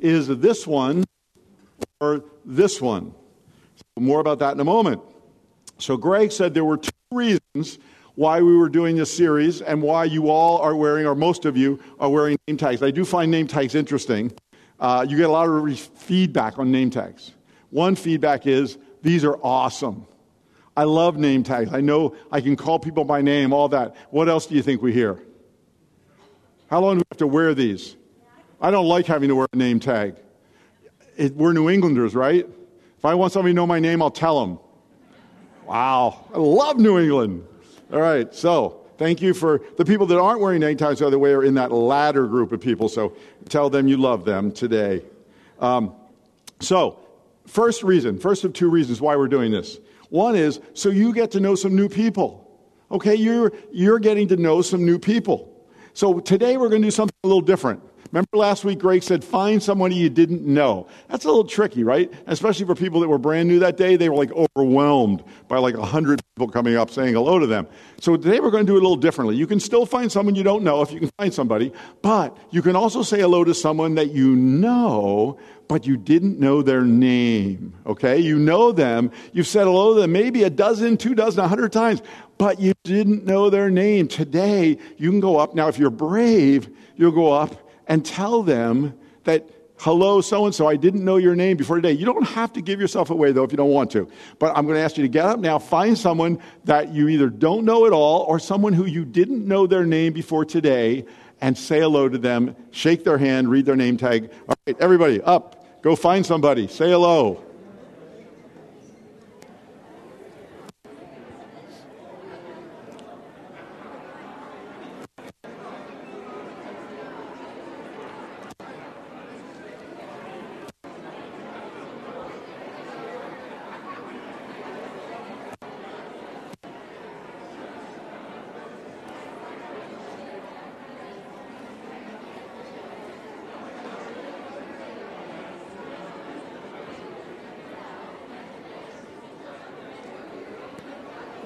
is this one or this one. More about that in a moment. So, Greg said there were two reasons why we were doing this series and why you all are wearing, or most of you are wearing name tags. I do find name tags interesting. Uh, you get a lot of re- feedback on name tags. One feedback is these are awesome. I love name tags. I know I can call people by name, all that. What else do you think we hear? How long do we have to wear these? I don't like having to wear a name tag. It, we're New Englanders, right? If I want somebody to know my name, I'll tell them. Wow, I love New England. All right, so thank you for the people that aren't wearing name tags, by the way, are in that latter group of people. So tell them you love them today. Um, so, first reason, first of two reasons why we're doing this. One is so you get to know some new people. Okay, you're, you're getting to know some new people. So today we're going to do something a little different. Remember last week, Greg said, find somebody you didn't know. That's a little tricky, right? Especially for people that were brand new that day. They were like overwhelmed by like 100 people coming up saying hello to them. So today we're going to do it a little differently. You can still find someone you don't know if you can find somebody, but you can also say hello to someone that you know, but you didn't know their name. Okay? You know them. You've said hello to them maybe a dozen, two dozen, a hundred times, but you didn't know their name. Today, you can go up. Now, if you're brave, you'll go up and tell them that, hello, so and so, I didn't know your name before today. You don't have to give yourself away, though, if you don't want to. But I'm going to ask you to get up now, find someone that you either don't know at all or someone who you didn't know their name before today and say hello to them, shake their hand, read their name tag. All right, everybody, up. Go find somebody, say hello.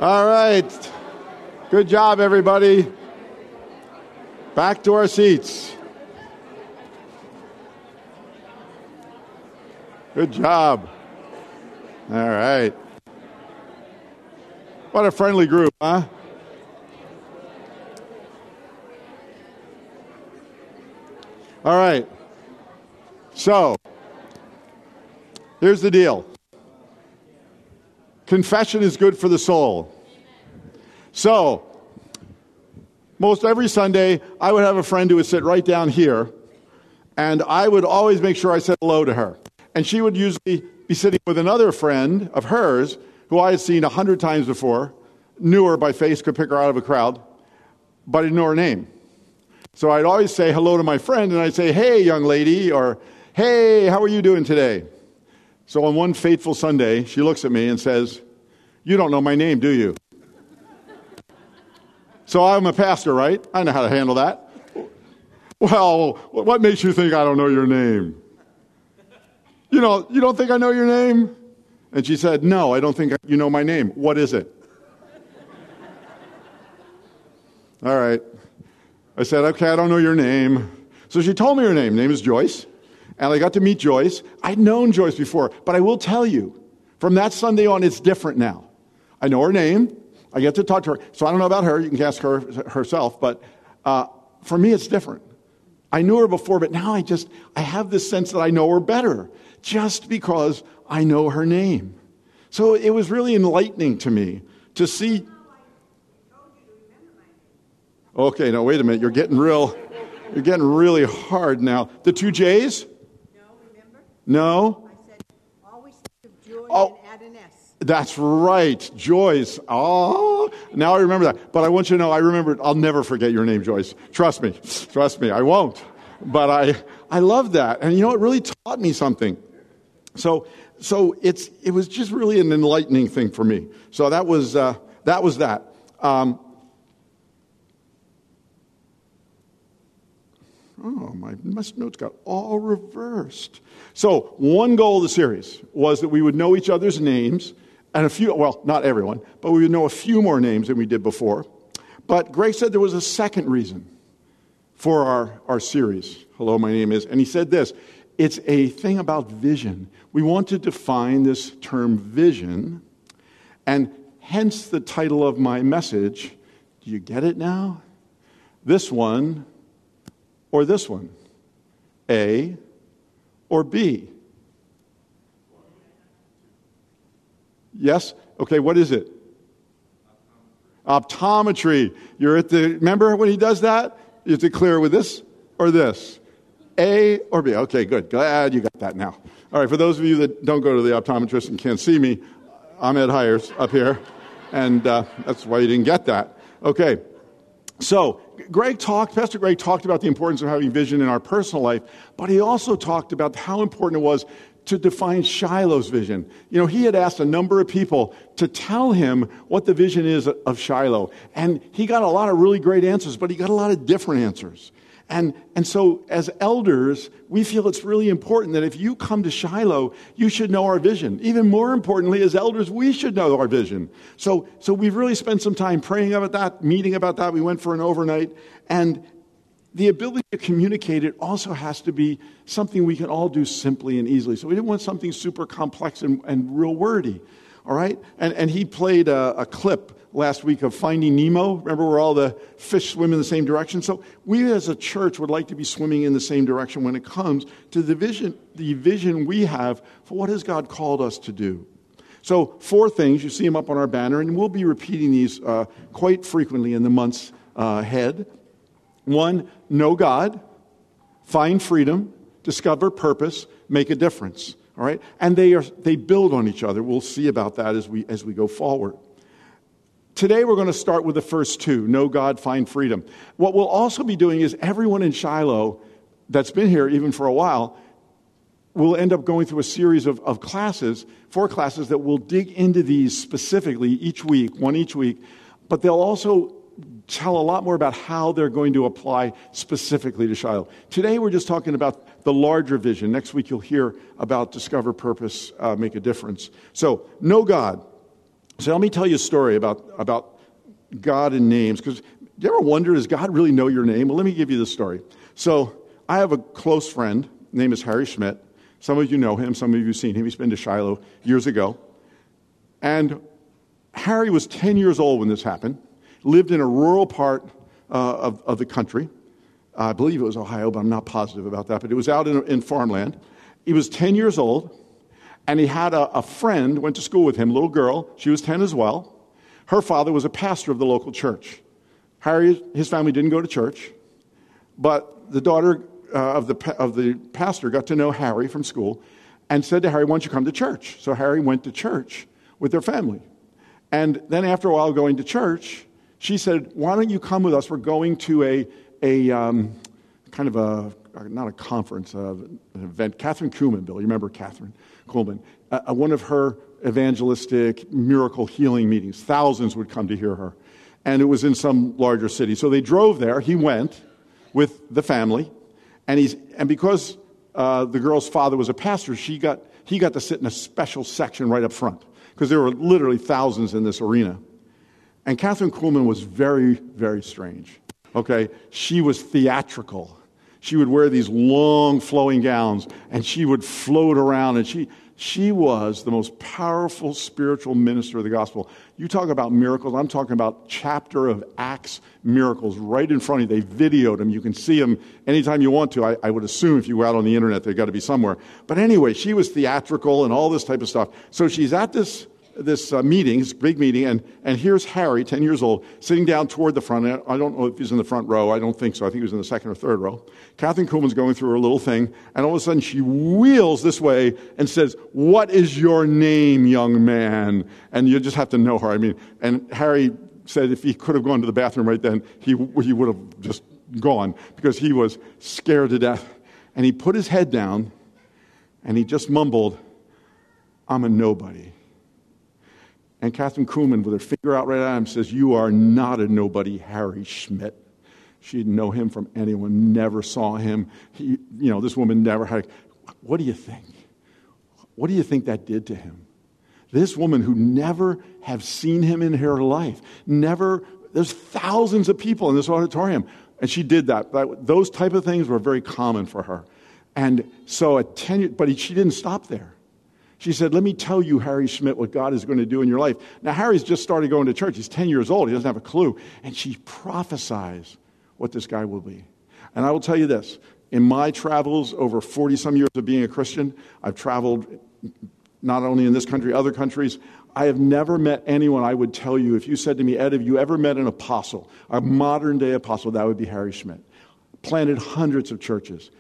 All right. Good job, everybody. Back to our seats. Good job. All right. What a friendly group, huh? All right. So, here's the deal. Confession is good for the soul. So, most every Sunday, I would have a friend who would sit right down here, and I would always make sure I said hello to her. And she would usually be sitting with another friend of hers who I had seen a hundred times before, knew her by face, could pick her out of a crowd, but I didn't know her name. So I'd always say hello to my friend, and I'd say, hey, young lady, or hey, how are you doing today? So on one fateful Sunday, she looks at me and says, You don't know my name, do you? So I'm a pastor, right? I know how to handle that. Well, what makes you think I don't know your name? You know, you don't think I know your name? And she said, No, I don't think you know my name. What is it? All right. I said, Okay, I don't know your name. So she told me her name. Name is Joyce and I got to meet Joyce. I'd known Joyce before, but I will tell you, from that Sunday on, it's different now. I know her name. I get to talk to her. So I don't know about her. You can ask her herself. But uh, for me, it's different. I knew her before, but now I just I have this sense that I know her better, just because I know her name. So it was really enlightening to me to see. Okay, now wait a minute. You're getting real. You're getting really hard now. The two J's. No? I said, always think of joy oh, and add an S. That's right, Joyce. Oh, now I remember that. But I want you to know, I remember, I'll never forget your name, Joyce. Trust me. Trust me, I won't. But I, I love that. And you know, it really taught me something. So, so it's, it was just really an enlightening thing for me. So that was, uh, that was that. Um, Oh, my, notes got all reversed. So, one goal of the series was that we would know each other's names and a few, well, not everyone, but we would know a few more names than we did before. But Greg said there was a second reason for our, our series. Hello, my name is. And he said this it's a thing about vision. We want to define this term vision, and hence the title of my message. Do you get it now? This one or this one? A or B? Yes? Okay, what is it? Optometry. You're at the, remember when he does that? Have to clear with this or this? A or B? Okay, good. Glad you got that now. All right, for those of you that don't go to the optometrist and can't see me, I'm Ed Hires up here, and uh, that's why you didn't get that. Okay, so Greg talked, Pastor Greg talked about the importance of having vision in our personal life, but he also talked about how important it was to define Shiloh's vision. You know, he had asked a number of people to tell him what the vision is of Shiloh. And he got a lot of really great answers, but he got a lot of different answers. And, and so, as elders, we feel it's really important that if you come to Shiloh, you should know our vision. Even more importantly, as elders, we should know our vision. So, so we've really spent some time praying about that, meeting about that. We went for an overnight. And the ability to communicate it also has to be something we can all do simply and easily. So we didn't want something super complex and, and real wordy. All right? And, and he played a, a clip last week of Finding Nemo. Remember where all the fish swim in the same direction? So we as a church would like to be swimming in the same direction when it comes to the vision, the vision we have for what has God called us to do. So four things, you see them up on our banner, and we'll be repeating these uh, quite frequently in the months uh, ahead. One, know God, find freedom, discover purpose, make a difference. All right? And they, are, they build on each other. We'll see about that as we, as we go forward. Today, we're going to start with the first two know God, find freedom. What we'll also be doing is everyone in Shiloh that's been here even for a while will end up going through a series of, of classes, four classes that will dig into these specifically each week, one each week. But they'll also tell a lot more about how they're going to apply specifically to Shiloh. Today, we're just talking about the larger vision. Next week, you'll hear about discover purpose, uh, make a difference. So, know God. So, let me tell you a story about, about God and names. Because do you ever wonder, does God really know your name? Well, let me give you the story. So, I have a close friend. Name is Harry Schmidt. Some of you know him, some of you have seen him. He's been to Shiloh years ago. And Harry was 10 years old when this happened lived in a rural part uh, of, of the country. I believe it was Ohio, but I'm not positive about that. But it was out in, in farmland. He was 10 years old, and he had a, a friend, went to school with him, a little girl. She was 10 as well. Her father was a pastor of the local church. Harry, his family didn't go to church, but the daughter uh, of, the, of the pastor got to know Harry from school and said to Harry, Why don't you come to church? So Harry went to church with their family. And then after a while going to church, she said, Why don't you come with us? We're going to a, a um, kind of a, not a conference, uh, an event. Kathryn Kuhlman, Bill, you remember Kathryn Kuhlman? Uh, uh, one of her evangelistic miracle healing meetings. Thousands would come to hear her. And it was in some larger city. So they drove there. He went with the family. And, he's, and because uh, the girl's father was a pastor, she got, he got to sit in a special section right up front because there were literally thousands in this arena. And Kathryn Kuhlman was very, very strange. Okay? She was theatrical. She would wear these long flowing gowns and she would float around and she, she was the most powerful spiritual minister of the gospel. You talk about miracles, I'm talking about chapter of Acts miracles right in front of you. They videoed them. You can see them anytime you want to. I, I would assume if you were out on the internet, they've got to be somewhere. But anyway, she was theatrical and all this type of stuff. So she's at this this uh, meeting, this big meeting, and, and here's Harry, 10 years old, sitting down toward the front. I don't know if he's in the front row. I don't think so. I think he was in the second or third row. Kathryn Kuhlman's going through her little thing, and all of a sudden she wheels this way and says, What is your name, young man? And you just have to know her. I mean, and Harry said if he could have gone to the bathroom right then, he, he would have just gone because he was scared to death. And he put his head down and he just mumbled, I'm a nobody. And Kathryn Kuhlman, with her finger out right at him, says, You are not a nobody, Harry Schmidt. She didn't know him from anyone, never saw him. He, you know, this woman never had. What do you think? What do you think that did to him? This woman who never have seen him in her life, never, there's thousands of people in this auditorium. And she did that. Those type of things were very common for her. And so at 10, but she didn't stop there. She said, Let me tell you, Harry Schmidt, what God is going to do in your life. Now, Harry's just started going to church. He's 10 years old. He doesn't have a clue. And she prophesies what this guy will be. And I will tell you this in my travels over 40 some years of being a Christian, I've traveled not only in this country, other countries. I have never met anyone I would tell you, if you said to me, Ed, have you ever met an apostle, a modern day apostle, that would be Harry Schmidt. Planted hundreds of churches,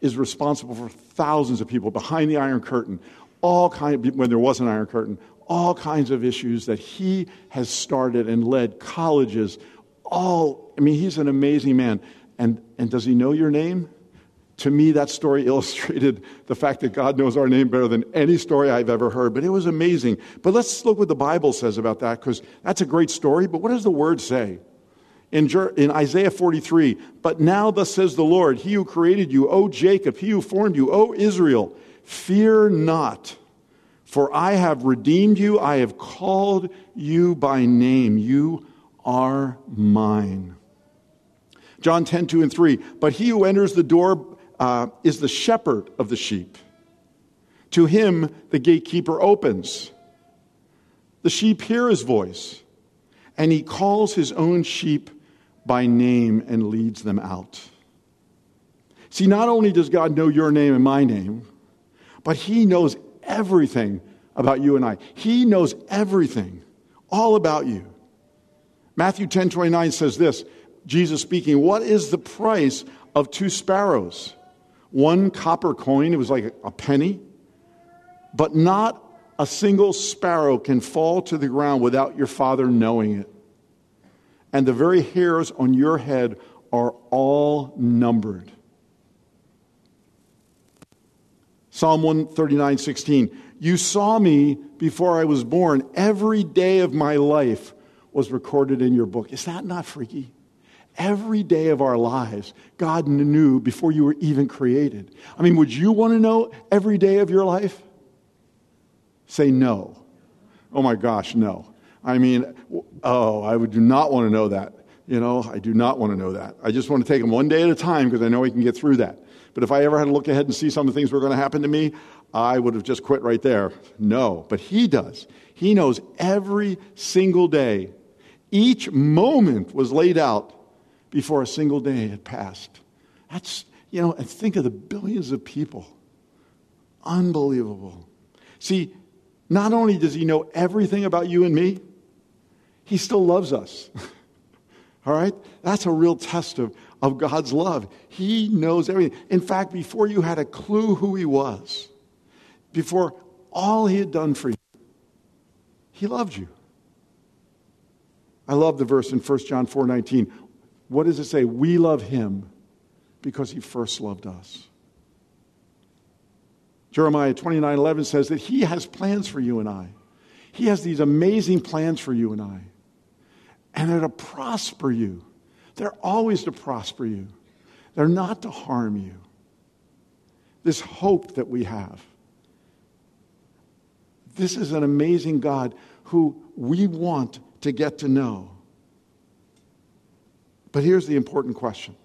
is responsible for thousands of people behind the Iron Curtain, all kind when there was an Iron Curtain, all kinds of issues that he has started and led colleges, all, I mean, he's an amazing man. And, and does he know your name? To me, that story illustrated the fact that God knows our name better than any story I've ever heard. But it was amazing. But let's look what the Bible says about that, because that's a great story. But what does the word say? In, in Isaiah 43, but now thus says the Lord, He who created you, O Jacob, He who formed you, O Israel, fear not, for I have redeemed you, I have called you by name, you are mine. John 10, 2 and 3, but he who enters the door uh, is the shepherd of the sheep. To him, the gatekeeper opens. The sheep hear his voice, and he calls his own sheep by name and leads them out. See, not only does God know your name and my name, but he knows everything about you and I. He knows everything, all about you. Matthew 10 29 says this Jesus speaking, What is the price of two sparrows? one copper coin, it was like a penny, but not a single sparrow can fall to the ground without your father knowing it. And the very hairs on your head are all numbered. Psalm 139 16. You saw me before I was born. Every day of my life was recorded in your book. Is that not freaky? every day of our lives, God knew before you were even created. I mean, would you want to know every day of your life? Say no. Oh my gosh, no. I mean, oh, I would do not want to know that. You know, I do not want to know that. I just want to take them one day at a time because I know we can get through that. But if I ever had to look ahead and see some of the things were going to happen to me, I would have just quit right there. No, but He does. He knows every single day. Each moment was laid out before a single day had passed. That's, you know, and think of the billions of people. Unbelievable. See, not only does he know everything about you and me, he still loves us. All right? That's a real test of, of God's love. He knows everything. In fact, before you had a clue who he was, before all he had done for you, he loved you. I love the verse in 1 John 4 19. What does it say? We love him because he first loved us. Jeremiah 29 11 says that he has plans for you and I. He has these amazing plans for you and I. And to prosper you. They're always to prosper you, they're not to harm you. This hope that we have. This is an amazing God who we want to get to know. But here's the important question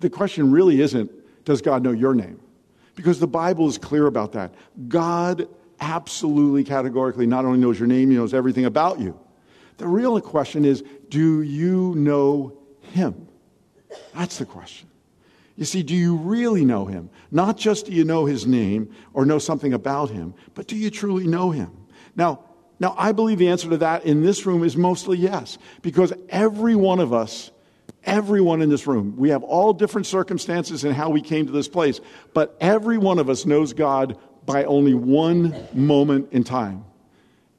the question really isn't, does God know your name? Because the Bible is clear about that. God absolutely, categorically not only knows your name, he knows everything about you. The real question is, do you know him? That's the question. You see, do you really know him? Not just do you know his name or know something about him, but do you truly know him? Now, now, I believe the answer to that in this room is mostly yes, because every one of us, everyone in this room, we have all different circumstances and how we came to this place, but every one of us knows God by only one moment in time.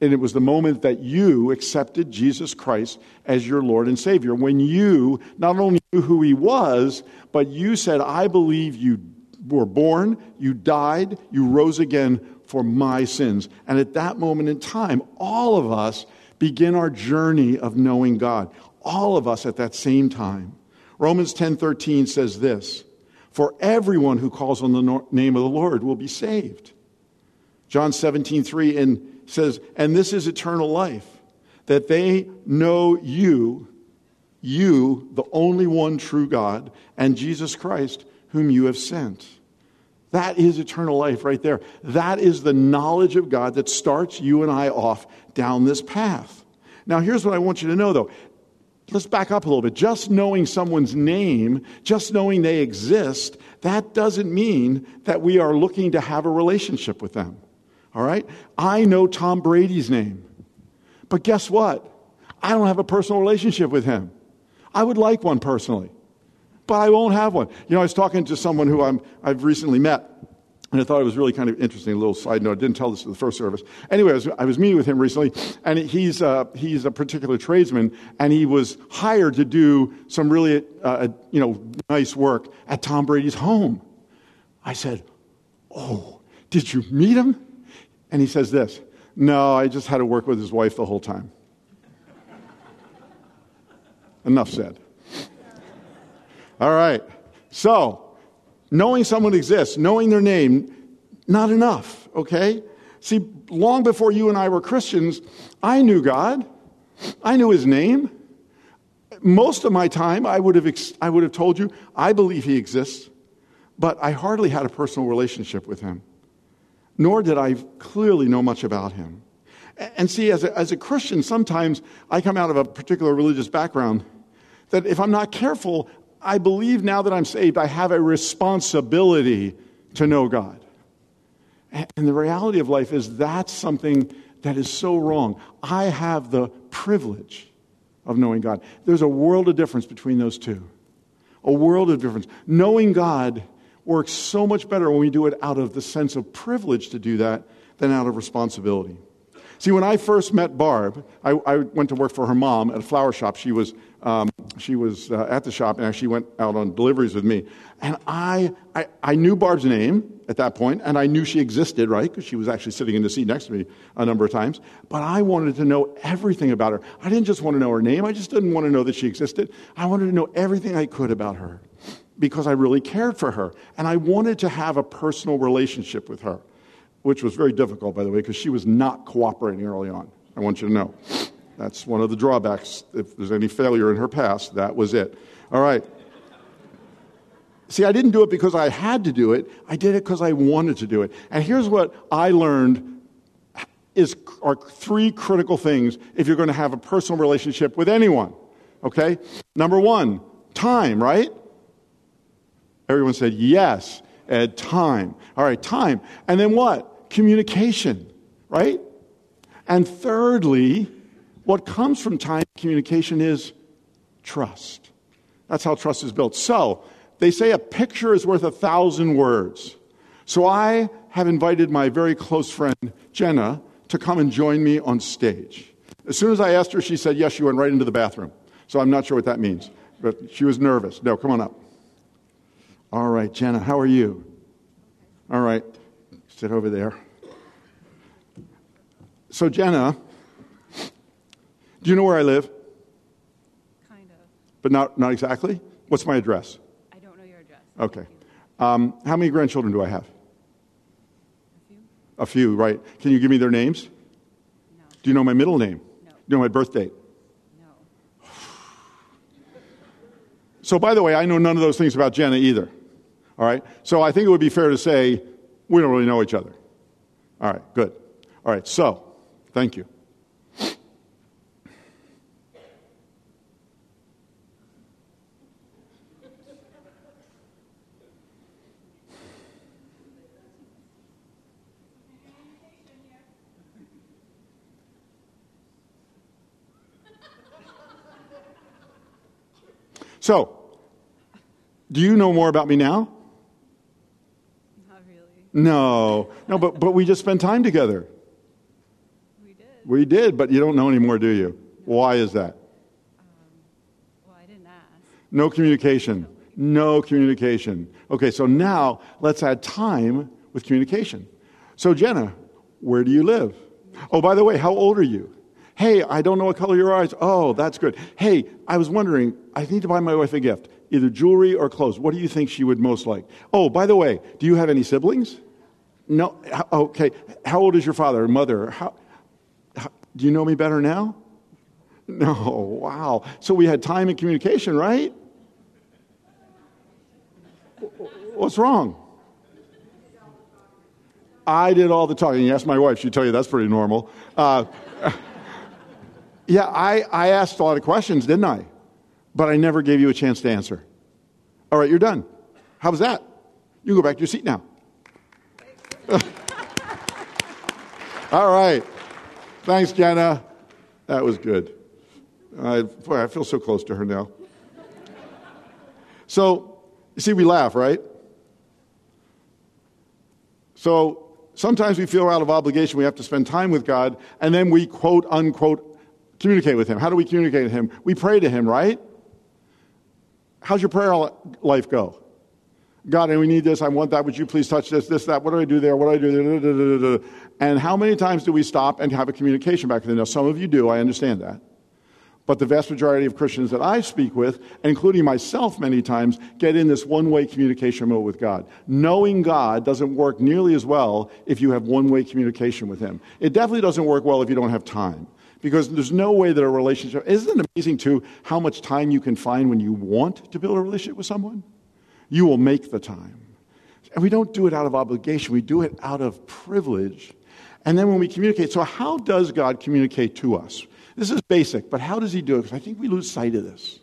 And it was the moment that you accepted Jesus Christ as your Lord and Savior. When you not only knew who He was, but you said, I believe you were born, you died, you rose again for my sins. And at that moment in time, all of us begin our journey of knowing God. All of us at that same time. Romans 10:13 says this, "For everyone who calls on the name of the Lord will be saved." John 17:3 and says, "And this is eternal life, that they know you, you, the only one true God, and Jesus Christ, whom you have sent." That is eternal life right there. That is the knowledge of God that starts you and I off down this path. Now, here's what I want you to know though. Let's back up a little bit. Just knowing someone's name, just knowing they exist, that doesn't mean that we are looking to have a relationship with them. All right? I know Tom Brady's name. But guess what? I don't have a personal relationship with him. I would like one personally, but I won't have one. You know, I was talking to someone who I'm, I've recently met, and I thought it was really kind of interesting. A little side note. I didn't tell this to the first service. Anyway, I was, I was meeting with him recently, and he's, uh, he's a particular tradesman, and he was hired to do some really, uh, you know, nice work at Tom Brady's home. I said, "Oh, did you meet him?" And he says this, "No, I just had to work with his wife the whole time." Enough said. All right. So, knowing someone exists, knowing their name, not enough, okay? See, long before you and I were Christians, I knew God. I knew his name. Most of my time, I would have, ex- I would have told you, I believe he exists, but I hardly had a personal relationship with him, nor did I clearly know much about him. And see, as a, as a Christian, sometimes I come out of a particular religious background that if I'm not careful, I believe now that I'm saved, I have a responsibility to know God. And the reality of life is that's something that is so wrong. I have the privilege of knowing God. There's a world of difference between those two. A world of difference. Knowing God works so much better when we do it out of the sense of privilege to do that than out of responsibility. See, when I first met Barb, I, I went to work for her mom at a flower shop. She was um, she was uh, at the shop and actually went out on deliveries with me. And I, I, I knew Barb's name at that point, and I knew she existed, right? Because she was actually sitting in the seat next to me a number of times. But I wanted to know everything about her. I didn't just want to know her name, I just didn't want to know that she existed. I wanted to know everything I could about her because I really cared for her. And I wanted to have a personal relationship with her, which was very difficult, by the way, because she was not cooperating early on. I want you to know. That's one of the drawbacks. If there's any failure in her past, that was it. All right. See, I didn't do it because I had to do it. I did it because I wanted to do it. And here's what I learned is are three critical things if you're going to have a personal relationship with anyone. Okay? Number 1, time, right? Everyone said yes. Ed, time. All right, time. And then what? Communication, right? And thirdly, what comes from time communication is trust. That's how trust is built. So, they say a picture is worth a thousand words. So, I have invited my very close friend, Jenna, to come and join me on stage. As soon as I asked her, she said yes, she went right into the bathroom. So, I'm not sure what that means, but she was nervous. No, come on up. All right, Jenna, how are you? All right, sit over there. So, Jenna, do you know where I live? Kind of. But not, not exactly? What's my address? I don't know your address. Okay. Um, how many grandchildren do I have? A few? A few, right. Can you give me their names? No. Do you know my middle name? No. Do you know my birth date? No. So, by the way, I know none of those things about Jenna either. All right? So, I think it would be fair to say we don't really know each other. All right, good. All right, so, thank you. So, do you know more about me now? No. No, but, but we just spent time together. We did. We did, but you don't know anymore, do you? Why is that? Um, well, I didn't ask. No communication. No communication. Okay, so now let's add time with communication. So, Jenna, where do you live? Oh, by the way, how old are you? Hey, I don't know what color your eyes. Oh, that's good. Hey, I was wondering, I need to buy my wife a gift, either jewelry or clothes. What do you think she would most like? Oh, by the way, do you have any siblings? No. Okay. How old is your father or mother? How, how, do you know me better now? No. Wow. So we had time and communication, right? What's wrong? I did all the talking. You ask my wife, she'd tell you that's pretty normal. Uh, yeah, I, I asked a lot of questions, didn't I? But I never gave you a chance to answer. All right, you're done. How was that? You go back to your seat now. all right. Thanks, Jenna. That was good. I, boy, I feel so close to her now. So, you see, we laugh, right? So, sometimes we feel out of obligation. We have to spend time with God, and then we quote unquote communicate with Him. How do we communicate with Him? We pray to Him, right? How's your prayer life go? God, and we need this. I want that. Would you please touch this, this, that? What do I do there? What do I do there? And how many times do we stop and have a communication back then? Now, some of you do. I understand that. But the vast majority of Christians that I speak with, including myself many times, get in this one way communication mode with God. Knowing God doesn't work nearly as well if you have one way communication with Him. It definitely doesn't work well if you don't have time. Because there's no way that a relationship, isn't it amazing too how much time you can find when you want to build a relationship with someone? You will make the time. And we don't do it out of obligation, we do it out of privilege. And then when we communicate, so how does God communicate to us? This is basic, but how does he do it? Because I think we lose sight of this.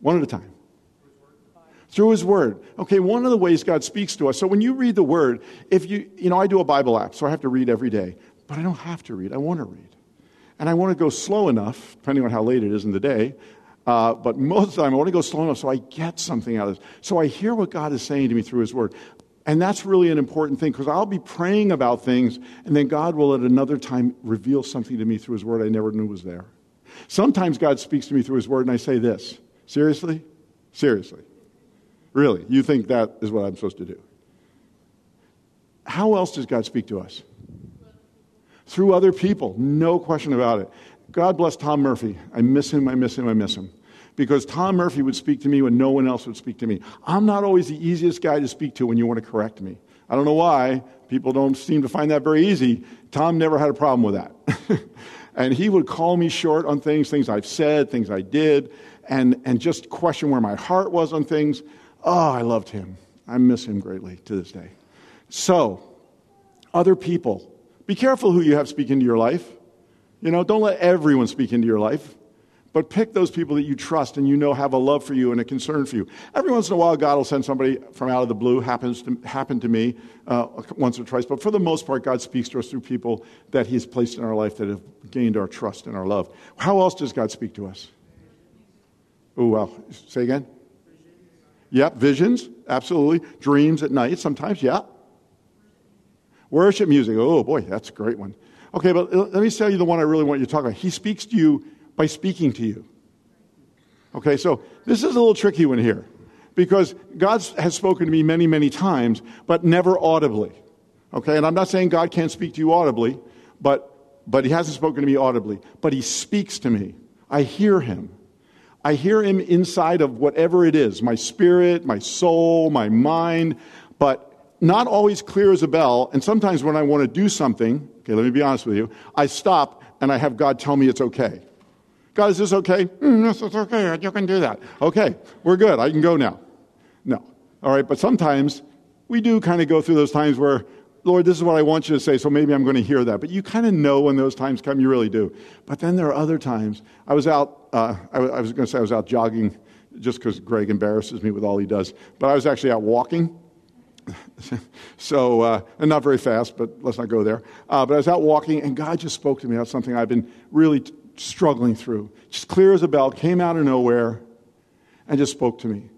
One at a time. Through his word. Okay, one of the ways God speaks to us. So when you read the word, if you, you know, I do a Bible app, so I have to read every day, but I don't have to read. I want to read. And I want to go slow enough, depending on how late it is in the day, uh, but most of the time I want to go slow enough so I get something out of this. So I hear what God is saying to me through his word. And that's really an important thing because I'll be praying about things, and then God will at another time reveal something to me through His Word I never knew was there. Sometimes God speaks to me through His Word, and I say this Seriously? Seriously. Really? You think that is what I'm supposed to do? How else does God speak to us? Through other people, no question about it. God bless Tom Murphy. I miss him, I miss him, I miss him because Tom Murphy would speak to me when no one else would speak to me. I'm not always the easiest guy to speak to when you want to correct me. I don't know why. People don't seem to find that very easy. Tom never had a problem with that. and he would call me short on things, things I've said, things I did, and, and just question where my heart was on things. Oh, I loved him. I miss him greatly to this day. So, other people, be careful who you have speak into your life. You know, don't let everyone speak into your life. But pick those people that you trust and you know have a love for you and a concern for you. Every once in a while, God will send somebody from out of the blue. Happens to happen to me uh, once or twice. But for the most part, God speaks to us through people that He has placed in our life that have gained our trust and our love. How else does God speak to us? Oh, well, Say again? Yep, visions, absolutely. Dreams at night, sometimes, yeah. Worship music, oh boy, that's a great one. Okay, but let me tell you the one I really want you to talk about. He speaks to you by speaking to you. Okay, so this is a little tricky one here because God has spoken to me many, many times, but never audibly. Okay, and I'm not saying God can't speak to you audibly, but, but He hasn't spoken to me audibly. But He speaks to me. I hear Him. I hear Him inside of whatever it is my spirit, my soul, my mind, but not always clear as a bell. And sometimes when I want to do something, okay, let me be honest with you, I stop and I have God tell me it's okay. God, is this okay? Mm, yes, it's okay. You can do that. Okay, we're good. I can go now. No. All right, but sometimes we do kind of go through those times where, Lord, this is what I want you to say, so maybe I'm going to hear that. But you kind of know when those times come, you really do. But then there are other times. I was out, uh, I, I was going to say I was out jogging just because Greg embarrasses me with all he does. But I was actually out walking. so, uh, and not very fast, but let's not go there. Uh, but I was out walking, and God just spoke to me about something I've been really t- struggling through. Just clear as a bell, came out of nowhere and just spoke to me.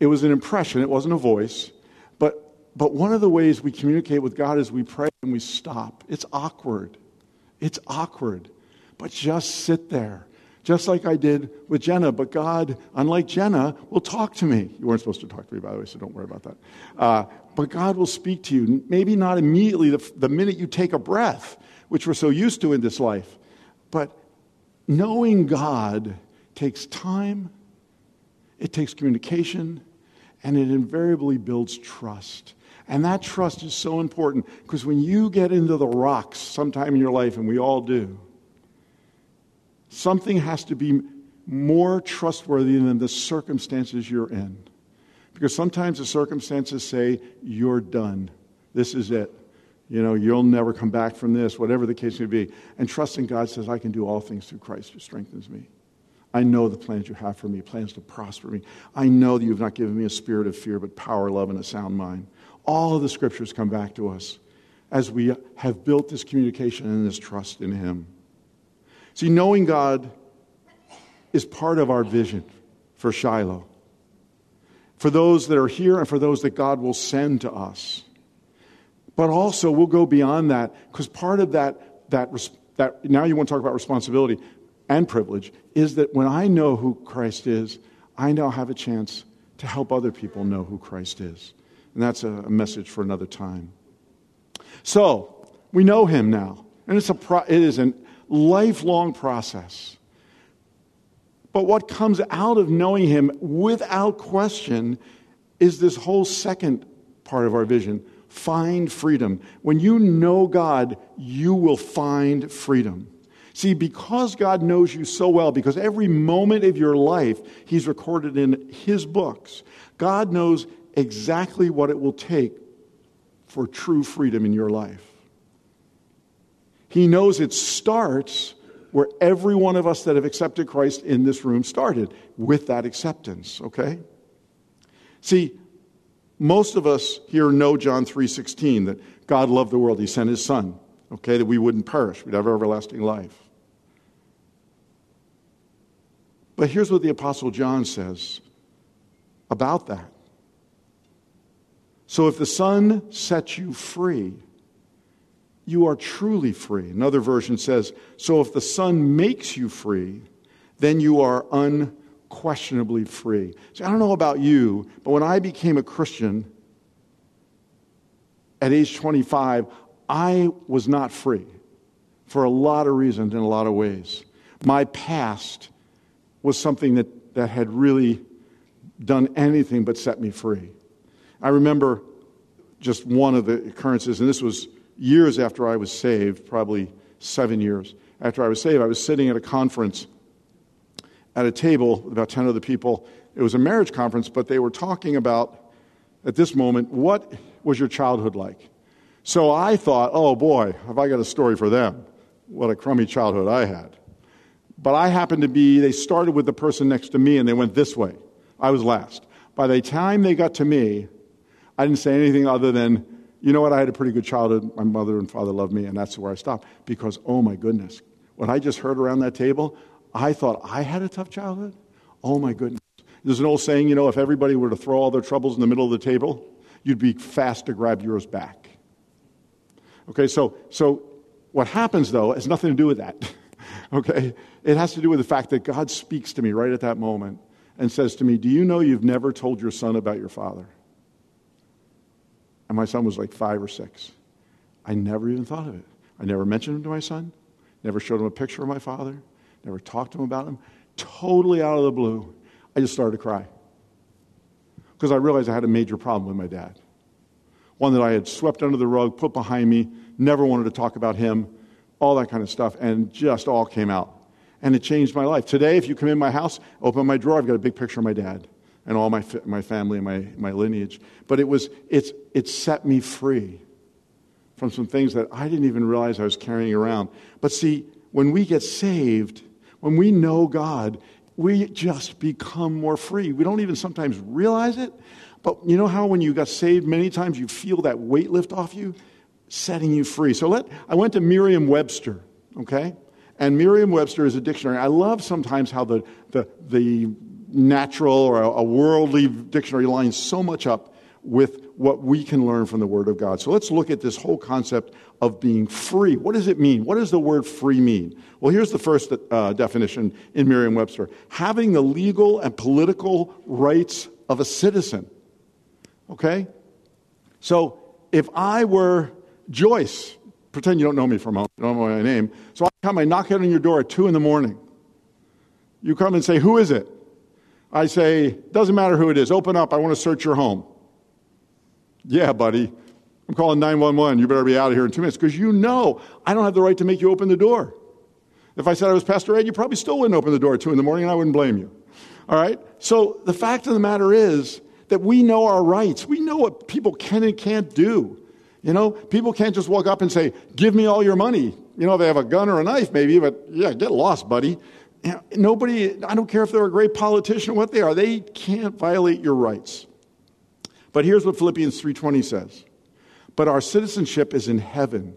It was an impression, it wasn't a voice. But, but one of the ways we communicate with God is we pray and we stop. It's awkward. It's awkward. But just sit there, just like I did with Jenna. But God, unlike Jenna, will talk to me. You weren't supposed to talk to me, by the way, so don't worry about that. Uh, but God will speak to you. Maybe not immediately the, the minute you take a breath, which we're so used to in this life, but knowing God takes time, it takes communication, and it invariably builds trust. And that trust is so important because when you get into the rocks sometime in your life, and we all do, something has to be more trustworthy than the circumstances you're in. Because sometimes the circumstances say, you're done. This is it. You know, you'll never come back from this, whatever the case may be. And trusting God says, I can do all things through Christ who strengthens me. I know the plans you have for me, plans to prosper me. I know that you have not given me a spirit of fear, but power, love, and a sound mind. All of the scriptures come back to us as we have built this communication and this trust in Him. See, knowing God is part of our vision for Shiloh, for those that are here and for those that God will send to us. But also, we'll go beyond that because part of that, that, that, now you want to talk about responsibility and privilege, is that when I know who Christ is, I now have a chance to help other people know who Christ is. And that's a, a message for another time. So, we know him now. And it's a pro- it is a lifelong process. But what comes out of knowing him without question is this whole second part of our vision find freedom. When you know God, you will find freedom. See, because God knows you so well, because every moment of your life He's recorded in His books, God knows exactly what it will take for true freedom in your life. He knows it starts where every one of us that have accepted Christ in this room started with that acceptance, okay? See, most of us here know John 3:16 that God loved the world, he sent his son, okay, that we wouldn't perish, we'd have everlasting life. But here's what the apostle John says about that. So if the son sets you free, you are truly free. Another version says, so if the son makes you free, then you are un questionably free. See, I don't know about you, but when I became a Christian at age 25, I was not free for a lot of reasons in a lot of ways. My past was something that, that had really done anything but set me free. I remember just one of the occurrences, and this was years after I was saved, probably seven years after I was saved. I was sitting at a conference at a table with about 10 other people. It was a marriage conference, but they were talking about, at this moment, what was your childhood like? So I thought, oh boy, have I got a story for them. What a crummy childhood I had. But I happened to be, they started with the person next to me and they went this way. I was last. By the time they got to me, I didn't say anything other than, you know what, I had a pretty good childhood. My mother and father loved me, and that's where I stopped. Because, oh my goodness, what I just heard around that table, I thought I had a tough childhood. Oh my goodness. There's an old saying, you know, if everybody were to throw all their troubles in the middle of the table, you'd be fast to grab yours back. Okay, so, so what happens though has nothing to do with that. okay? It has to do with the fact that God speaks to me right at that moment and says to me, Do you know you've never told your son about your father? And my son was like five or six. I never even thought of it. I never mentioned him to my son, never showed him a picture of my father, never talked to him about him. Totally out of the blue, I just started to cry. Because I realized I had a major problem with my dad. One that I had swept under the rug, put behind me, never wanted to talk about him, all that kind of stuff, and just all came out. And it changed my life. Today, if you come in my house, open my drawer, I've got a big picture of my dad and all my, my family and my, my lineage. But it was, it's, it set me free from some things that I didn't even realize I was carrying around. But see, when we get saved, when we know God, we just become more free. We don't even sometimes realize it, but you know how when you got saved many times you feel that weight lift off you, setting you free. So let I went to Merriam-Webster, okay? And Merriam-Webster is a dictionary. I love sometimes how the the, the natural or a, a worldly dictionary lines so much up with what we can learn from the Word of God. So let's look at this whole concept of being free. What does it mean? What does the word free mean? Well, here's the first uh, definition in Merriam Webster having the legal and political rights of a citizen. Okay? So if I were Joyce, pretend you don't know me for a moment, you don't know my name. So I come, I knock on your door at 2 in the morning. You come and say, Who is it? I say, Doesn't matter who it is, open up, I want to search your home. Yeah, buddy. I'm calling 911. You better be out of here in two minutes because you know I don't have the right to make you open the door. If I said I was Pastor Ed, you probably still wouldn't open the door at 2 in the morning and I wouldn't blame you. All right? So the fact of the matter is that we know our rights. We know what people can and can't do. You know, people can't just walk up and say, Give me all your money. You know, they have a gun or a knife, maybe, but yeah, get lost, buddy. You know, nobody, I don't care if they're a great politician or what they are, they can't violate your rights. But here's what Philippians 3:20 says. But our citizenship is in heaven,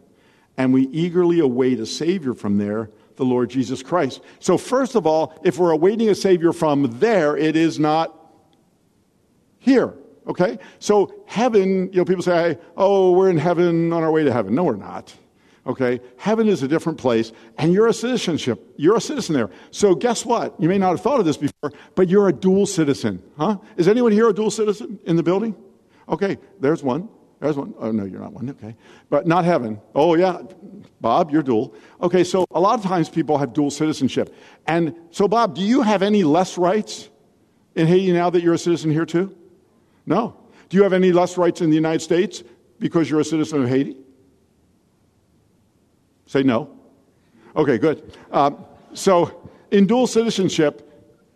and we eagerly await a savior from there, the Lord Jesus Christ. So first of all, if we're awaiting a savior from there, it is not here. Okay? So heaven, you know, people say, oh, we're in heaven on our way to heaven. No, we're not. Okay? Heaven is a different place, and you're a citizenship. You're a citizen there. So guess what? You may not have thought of this before, but you're a dual citizen. Huh? Is anyone here a dual citizen in the building? Okay, there's one. There's one. Oh, no, you're not one. Okay. But not heaven. Oh, yeah. Bob, you're dual. Okay, so a lot of times people have dual citizenship. And so, Bob, do you have any less rights in Haiti now that you're a citizen here too? No. Do you have any less rights in the United States because you're a citizen of Haiti? Say no. Okay, good. Uh, so, in dual citizenship,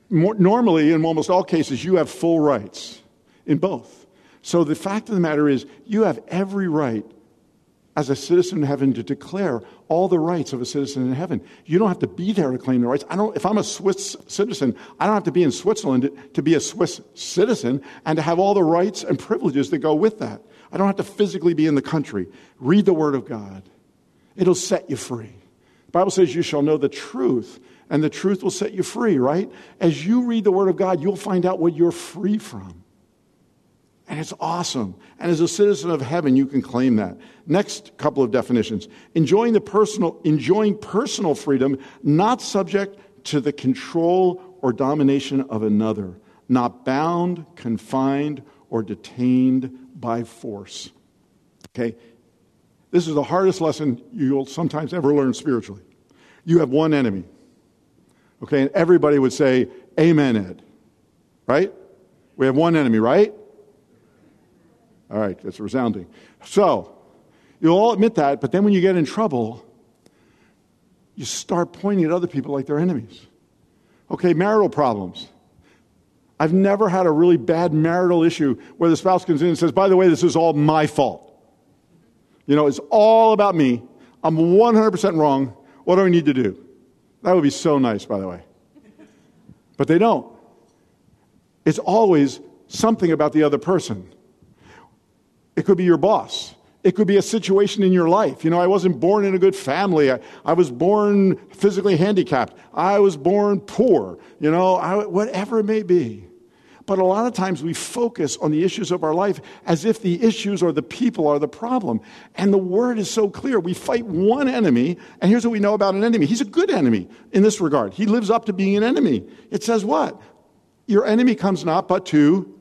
more, normally, in almost all cases, you have full rights in both. So, the fact of the matter is, you have every right as a citizen in heaven to declare all the rights of a citizen in heaven. You don't have to be there to claim the rights. I don't, if I'm a Swiss citizen, I don't have to be in Switzerland to, to be a Swiss citizen and to have all the rights and privileges that go with that. I don't have to physically be in the country. Read the Word of God. It'll set you free. The Bible says you shall know the truth, and the truth will set you free, right? As you read the Word of God, you'll find out what you're free from. And it's awesome. And as a citizen of heaven, you can claim that. Next couple of definitions. Enjoying the personal, enjoying personal freedom, not subject to the control or domination of another, not bound, confined, or detained by force. Okay? This is the hardest lesson you'll sometimes ever learn spiritually. You have one enemy. Okay, and everybody would say, Amen, Ed. Right? We have one enemy, right? All right, that's resounding. So, you'll all admit that, but then when you get in trouble, you start pointing at other people like they're enemies. Okay, marital problems. I've never had a really bad marital issue where the spouse comes in and says, by the way, this is all my fault. You know, it's all about me. I'm 100% wrong. What do I need to do? That would be so nice, by the way. But they don't. It's always something about the other person. It could be your boss. It could be a situation in your life. You know, I wasn't born in a good family. I, I was born physically handicapped. I was born poor. You know, I, whatever it may be. But a lot of times we focus on the issues of our life as if the issues or the people are the problem. And the word is so clear. We fight one enemy, and here's what we know about an enemy. He's a good enemy in this regard. He lives up to being an enemy. It says what? Your enemy comes not but to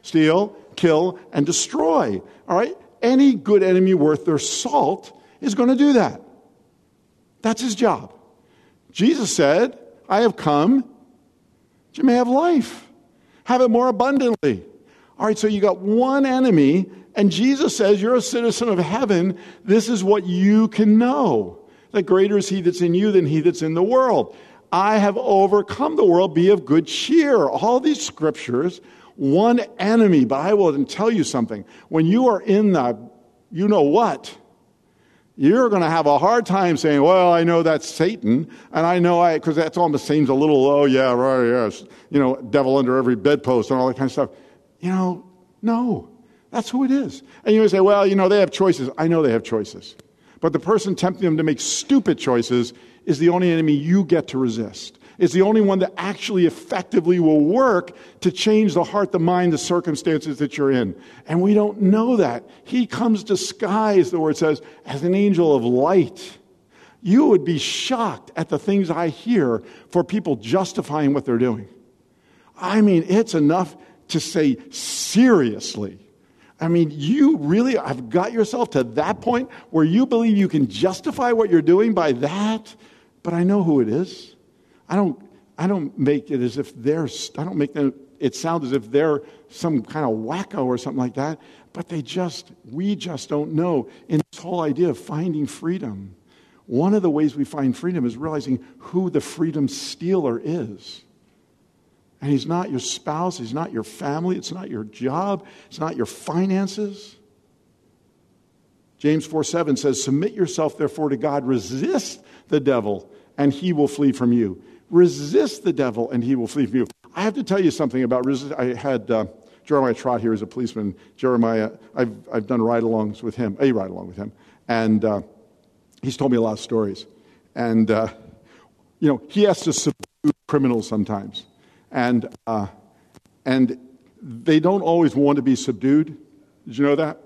steal, kill, and destroy. All right? Any good enemy worth their salt is going to do that. That's his job. Jesus said, I have come that you may have life, have it more abundantly. All right, so you got one enemy, and Jesus says, You're a citizen of heaven. This is what you can know that greater is he that's in you than he that's in the world. I have overcome the world, be of good cheer. All these scriptures one enemy. But I will tell you something. When you are in the you know what, you're going to have a hard time saying, well, I know that's Satan, and I know I, because that almost seems a little, oh, yeah, right, yes, you know, devil under every bedpost and all that kind of stuff. You know, no, that's who it is. And you say, well, you know, they have choices. I know they have choices. But the person tempting them to make stupid choices is the only enemy you get to resist is the only one that actually effectively will work to change the heart, the mind, the circumstances that you're in. And we don't know that. He comes disguised, the word says, as an angel of light. You would be shocked at the things I hear for people justifying what they're doing. I mean, it's enough to say seriously. I mean, you really have got yourself to that point where you believe you can justify what you're doing by that, but I know who it is. I don't, I don't make it as if they're, I don't make them, it sound as if they're some kind of wacko or something like that, but they just, we just don't know. In this whole idea of finding freedom, one of the ways we find freedom is realizing who the freedom stealer is. And he's not your spouse, he's not your family, it's not your job, it's not your finances. James 4 7 says, Submit yourself therefore to God, resist the devil, and he will flee from you. Resist the devil, and he will flee from you. I have to tell you something about resist. I had uh, Jeremiah Trot here as a policeman. Jeremiah, I've, I've done ride alongs with him, a ride along with him, and uh, he's told me a lot of stories. And, uh, you know, he has to subdue criminals sometimes. And, uh, and they don't always want to be subdued. Did you know that?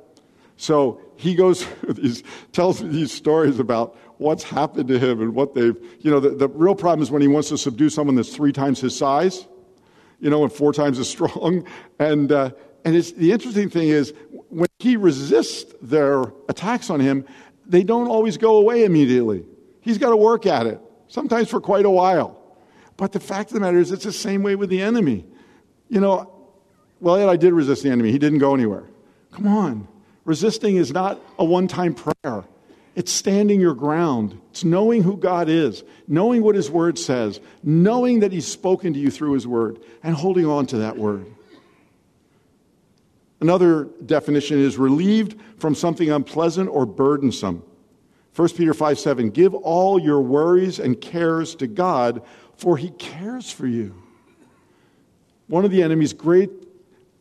So he goes, these, tells these stories about what's happened to him and what they've, you know, the, the real problem is when he wants to subdue someone that's three times his size, you know, and four times as strong. And, uh, and it's, the interesting thing is, when he resists their attacks on him, they don't always go away immediately. He's got to work at it, sometimes for quite a while. But the fact of the matter is, it's the same way with the enemy. You know, well, Ed, I did resist the enemy. He didn't go anywhere. Come on. Resisting is not a one time prayer. It's standing your ground. It's knowing who God is, knowing what His Word says, knowing that He's spoken to you through His Word, and holding on to that Word. Another definition is relieved from something unpleasant or burdensome. 1 Peter 5 7, give all your worries and cares to God, for He cares for you. One of the enemy's great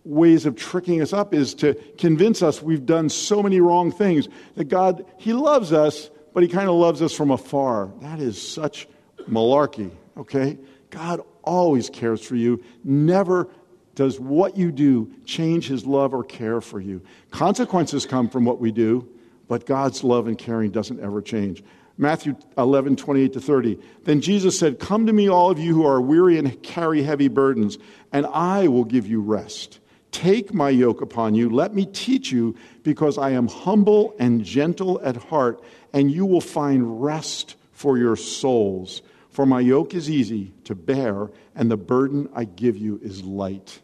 ways of tricking us up is to convince us we've done so many wrong things that God, He loves us, but He kind of loves us from afar. That is such malarkey, okay? God always cares for you, never does what you do change His love or care for you. Consequences come from what we do, but God's love and caring doesn't ever change. Matthew 11, 28 to 30. Then Jesus said, Come to me, all of you who are weary and carry heavy burdens, and I will give you rest. Take my yoke upon you. Let me teach you, because I am humble and gentle at heart, and you will find rest for your souls. For my yoke is easy to bear, and the burden I give you is light.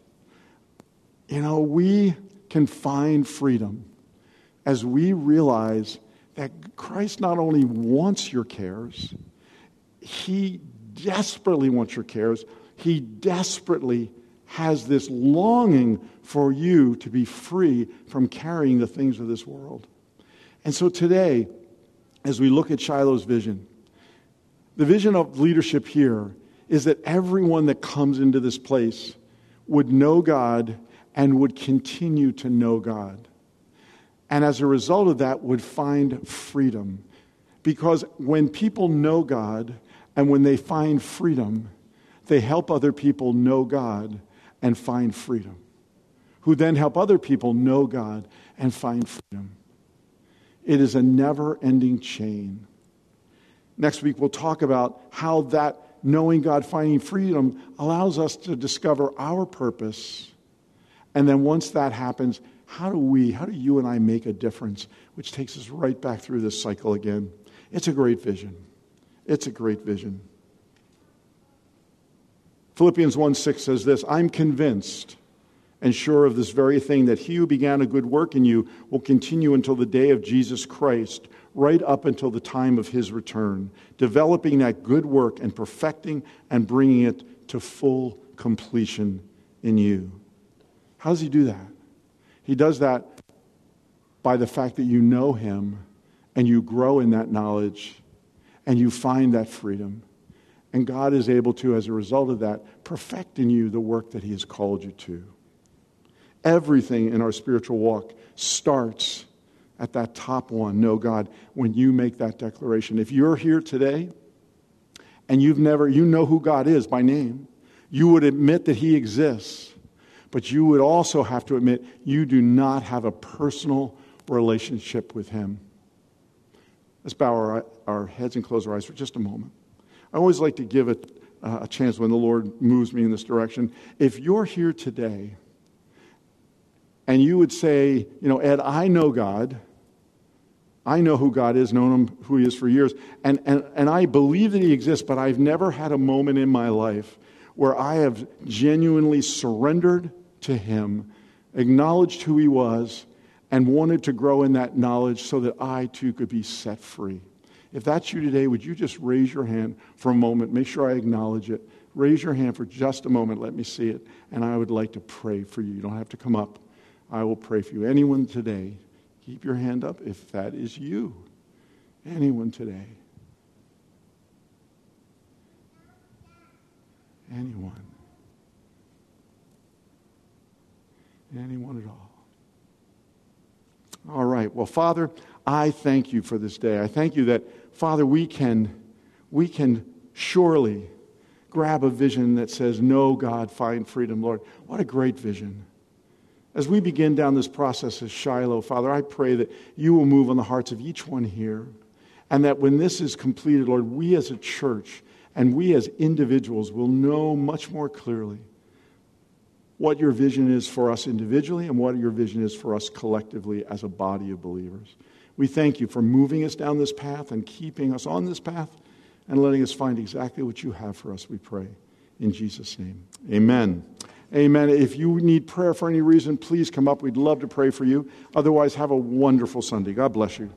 You know, we can find freedom as we realize that Christ not only wants your cares, He desperately wants your cares, He desperately has this longing for you to be free from carrying the things of this world. And so today, as we look at Shiloh's vision, the vision of leadership here is that everyone that comes into this place would know God and would continue to know God. And as a result of that, would find freedom. Because when people know God and when they find freedom, they help other people know God and find freedom, who then help other people know God and find freedom. It is a never ending chain. Next week, we'll talk about how that knowing God, finding freedom, allows us to discover our purpose. And then once that happens, how do we, how do you and I make a difference? Which takes us right back through this cycle again. It's a great vision. It's a great vision. Philippians 1 6 says this I'm convinced and sure of this very thing that he who began a good work in you will continue until the day of Jesus Christ, right up until the time of his return, developing that good work and perfecting and bringing it to full completion in you. How does he do that? He does that by the fact that you know him and you grow in that knowledge and you find that freedom and God is able to, as a result of that, perfect in you the work that He has called you to. Everything in our spiritual walk starts at that top one. Know, God when you make that declaration. If you're here today and you've never, you know who God is by name, you would admit that He exists, but you would also have to admit you do not have a personal relationship with Him. Let's bow our, our heads and close our eyes for just a moment. I always like to give it uh, a chance when the Lord moves me in this direction. If you're here today and you would say, you know, Ed, I know God. I know who God is, known him who he is for years, and, and, and I believe that he exists, but I've never had a moment in my life where I have genuinely surrendered to him, acknowledged who he was, and wanted to grow in that knowledge so that I too could be set free. If that's you today, would you just raise your hand for a moment? Make sure I acknowledge it. Raise your hand for just a moment. Let me see it. And I would like to pray for you. You don't have to come up. I will pray for you. Anyone today, Keep your hand up if that is you. Anyone today? Anyone? Anyone at all? All right. Well, Father, I thank you for this day. I thank you that, Father, we can, we can surely grab a vision that says, Know, God, find freedom, Lord. What a great vision. As we begin down this process of Shiloh, Father, I pray that you will move on the hearts of each one here. And that when this is completed, Lord, we as a church and we as individuals will know much more clearly what your vision is for us individually and what your vision is for us collectively as a body of believers. We thank you for moving us down this path and keeping us on this path and letting us find exactly what you have for us, we pray. In Jesus' name. Amen. Amen. If you need prayer for any reason, please come up. We'd love to pray for you. Otherwise, have a wonderful Sunday. God bless you.